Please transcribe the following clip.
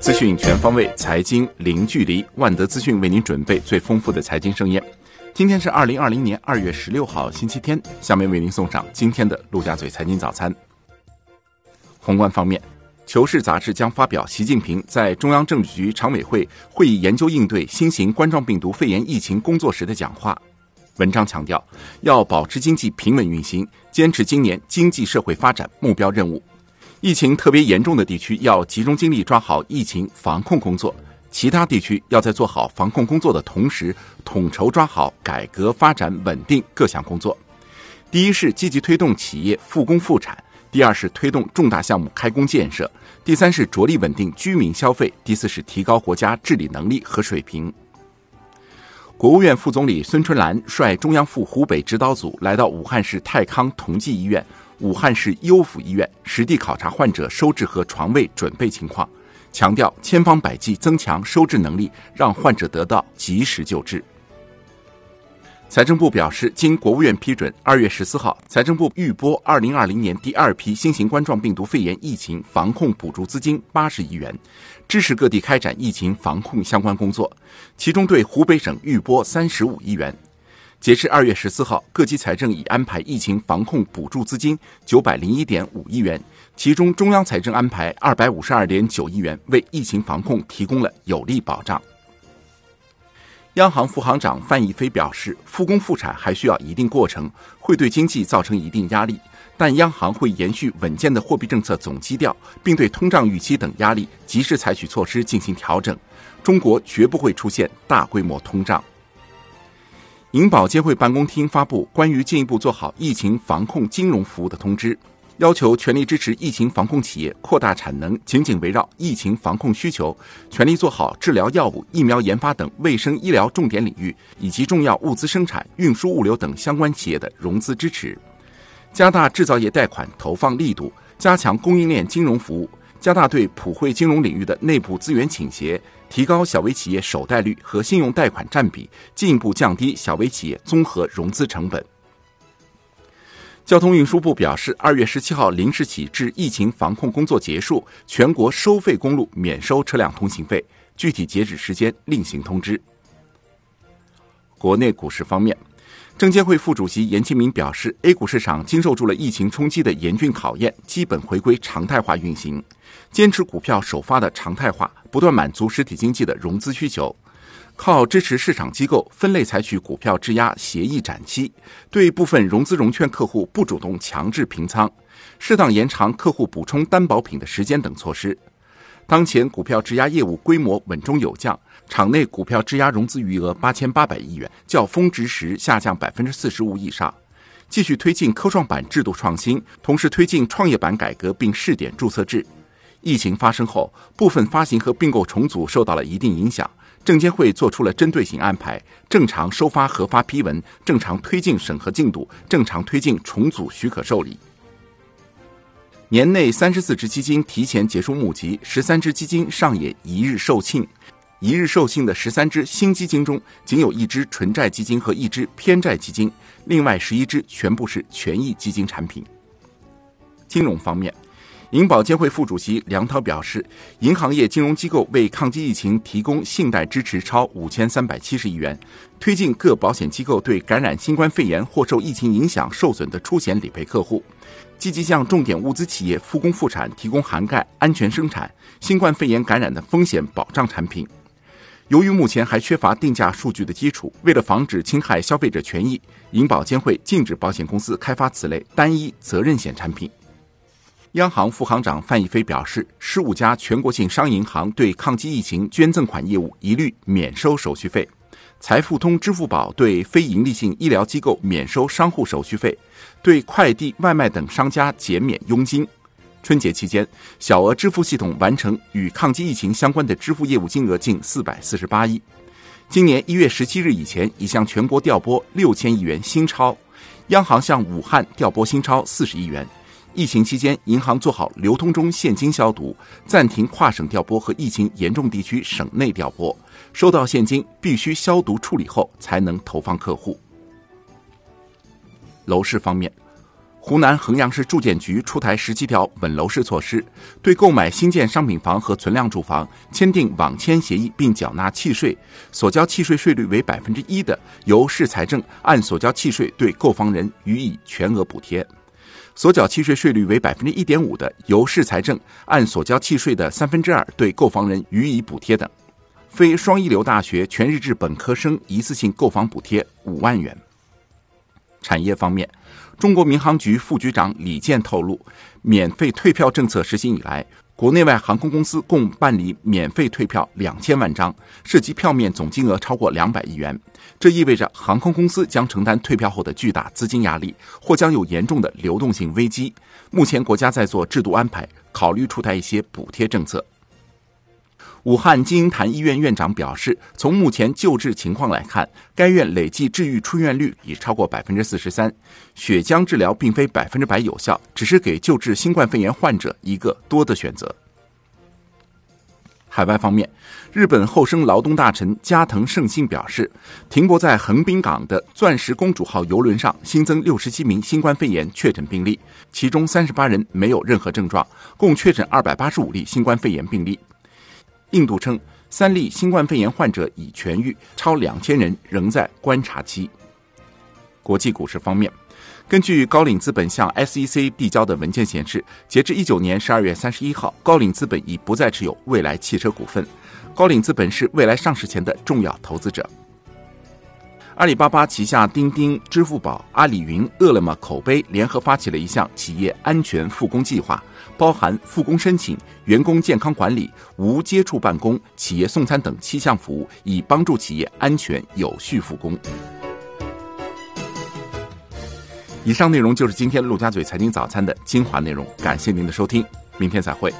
资讯全方位，财经零距离。万德资讯为您准备最丰富的财经盛宴。今天是二零二零年二月十六号，星期天。下面为您送上今天的陆家嘴财经早餐。宏观方面，《求是》杂志将发表习近平在中央政治局常委会会议研究应对新型冠状病毒肺炎疫情工作时的讲话。文章强调，要保持经济平稳运行，坚持今年经济社会发展目标任务。疫情特别严重的地区要集中精力抓好疫情防控工作，其他地区要在做好防控工作的同时，统筹抓好改革发展稳定各项工作。第一是积极推动企业复工复产，第二是推动重大项目开工建设，第三是着力稳定居民消费，第四是提高国家治理能力和水平。国务院副总理孙春兰率中央赴湖北指导组来到武汉市泰康同济医院。武汉市优抚医院实地考察患者收治和床位准备情况，强调千方百计增强收治能力，让患者得到及时救治。财政部表示，经国务院批准，二月十四号，财政部预拨二零二零年第二批新型冠状病毒肺炎疫情防控补助资金八十亿元，支持各地开展疫情防控相关工作，其中对湖北省预拨三十五亿元。截至二月十四号，各级财政已安排疫情防控补助资金九百零一点五亿元，其中中央财政安排二百五十二点九亿元，为疫情防控提供了有力保障。央行副行长范毅飞表示，复工复产还需要一定过程，会对经济造成一定压力，但央行会延续稳健的货币政策总基调，并对通胀预期等压力及时采取措施进行调整。中国绝不会出现大规模通胀。银保监会办公厅发布关于进一步做好疫情防控金融服务的通知，要求全力支持疫情防控企业扩大产能，紧紧围绕疫情防控需求，全力做好治疗药物、疫苗研发等卫生医疗重点领域以及重要物资生产、运输物流等相关企业的融资支持，加大制造业贷款投放力度，加强供应链金融服务。加大对普惠金融领域的内部资源倾斜，提高小微企业首贷率和信用贷款占比，进一步降低小微企业综合融资成本。交通运输部表示，二月十七号零时起至疫情防控工作结束，全国收费公路免收车辆通行费，具体截止时间另行通知。国内股市方面。证监会副主席严庆明表示，A 股市场经受住了疫情冲击的严峻考验，基本回归常态化运行，坚持股票首发的常态化，不断满足实体经济的融资需求，靠支持市场机构分类采取股票质押协议展期，对部分融资融券客户不主动强制平仓，适当延长客户补充担保品的时间等措施。当前股票质押业务规模稳中有降。场内股票质押融资余额八千八百亿元，较峰值时下降百分之四十五以上。继续推进科创板制度创新，同时推进创业板改革，并试点注册制。疫情发生后，部分发行和并购重组受到了一定影响，证监会做出了针对性安排，正常收发核发批文，正常推进审核进度，正常推进重组许可受理。年内三十四只基金提前结束募集，十三只基金上演一日售罄。一日授信的十三只新基金中，仅有一只纯债基金和一只偏债基金，另外十一只全部是权益基金产品。金融方面，银保监会副主席梁涛表示，银行业金融机构为抗击疫情提供信贷支持超五千三百七十亿元，推进各保险机构对感染新冠肺炎或受疫情影响受损的出险理赔客户，积极向重点物资企业复工复产提供涵盖安全生产、新冠肺炎感染的风险保障产品。由于目前还缺乏定价数据的基础，为了防止侵害消费者权益，银保监会禁止保险公司开发此类单一责任险产品。央行副行长范一飞表示，十五家全国性商业银行对抗击疫情捐赠款业务一律免收手续费，财付通、支付宝对非营利性医疗机构免收商户手续费，对快递、外卖等商家减免佣金。春节期间，小额支付系统完成与抗击疫情相关的支付业务金额近四百四十八亿。今年一月十七日以前，已向全国调拨六千亿元新钞，央行向武汉调拨新钞四十亿元。疫情期间，银行做好流通中现金消毒，暂停跨省调拨和疫情严重地区省内调拨，收到现金必须消毒处理后才能投放客户。楼市方面。湖南衡阳市住建局出台十七条稳楼市措施，对购买新建商品房和存量住房签订网签协议并缴纳契税，所交契税税率为百分之一的，由市财政按所交契税对购房人予以全额补贴；所缴契税税率为百分之一点五的，由市财政按所交契税的三分之二对购房人予以补贴等。非双一流大学全日制本科生一次性购房补贴五万元。产业方面，中国民航局副局长李健透露，免费退票政策实行以来，国内外航空公司共办理免费退票两千万张，涉及票面总金额超过两百亿元。这意味着航空公司将承担退票后的巨大资金压力，或将有严重的流动性危机。目前，国家在做制度安排，考虑出台一些补贴政策。武汉金银潭医院院长表示，从目前救治情况来看，该院累计治愈出院率已超过百分之四十三。血浆治疗并非百分之百有效，只是给救治新冠肺炎患者一个多的选择。海外方面，日本厚生劳动大臣加藤胜信表示，停泊在横滨港的“钻石公主号”游轮上新增六十七名新冠肺炎确诊病例，其中三十八人没有任何症状，共确诊二百八十五例新冠肺炎病例。印度称，三例新冠肺炎患者已痊愈，超两千人仍在观察期。国际股市方面，根据高瓴资本向 SEC 递交的文件显示，截至一九年十二月三十一号，高瓴资本已不再持有未来汽车股份。高瓴资本是未来上市前的重要投资者。阿里巴巴旗下钉钉、支付宝、阿里云、饿了么、口碑联合发起了一项企业安全复工计划，包含复工申请、员工健康管理、无接触办公、企业送餐等七项服务，以帮助企业安全有序复工。以上内容就是今天陆家嘴财经早餐的精华内容，感谢您的收听，明天再会。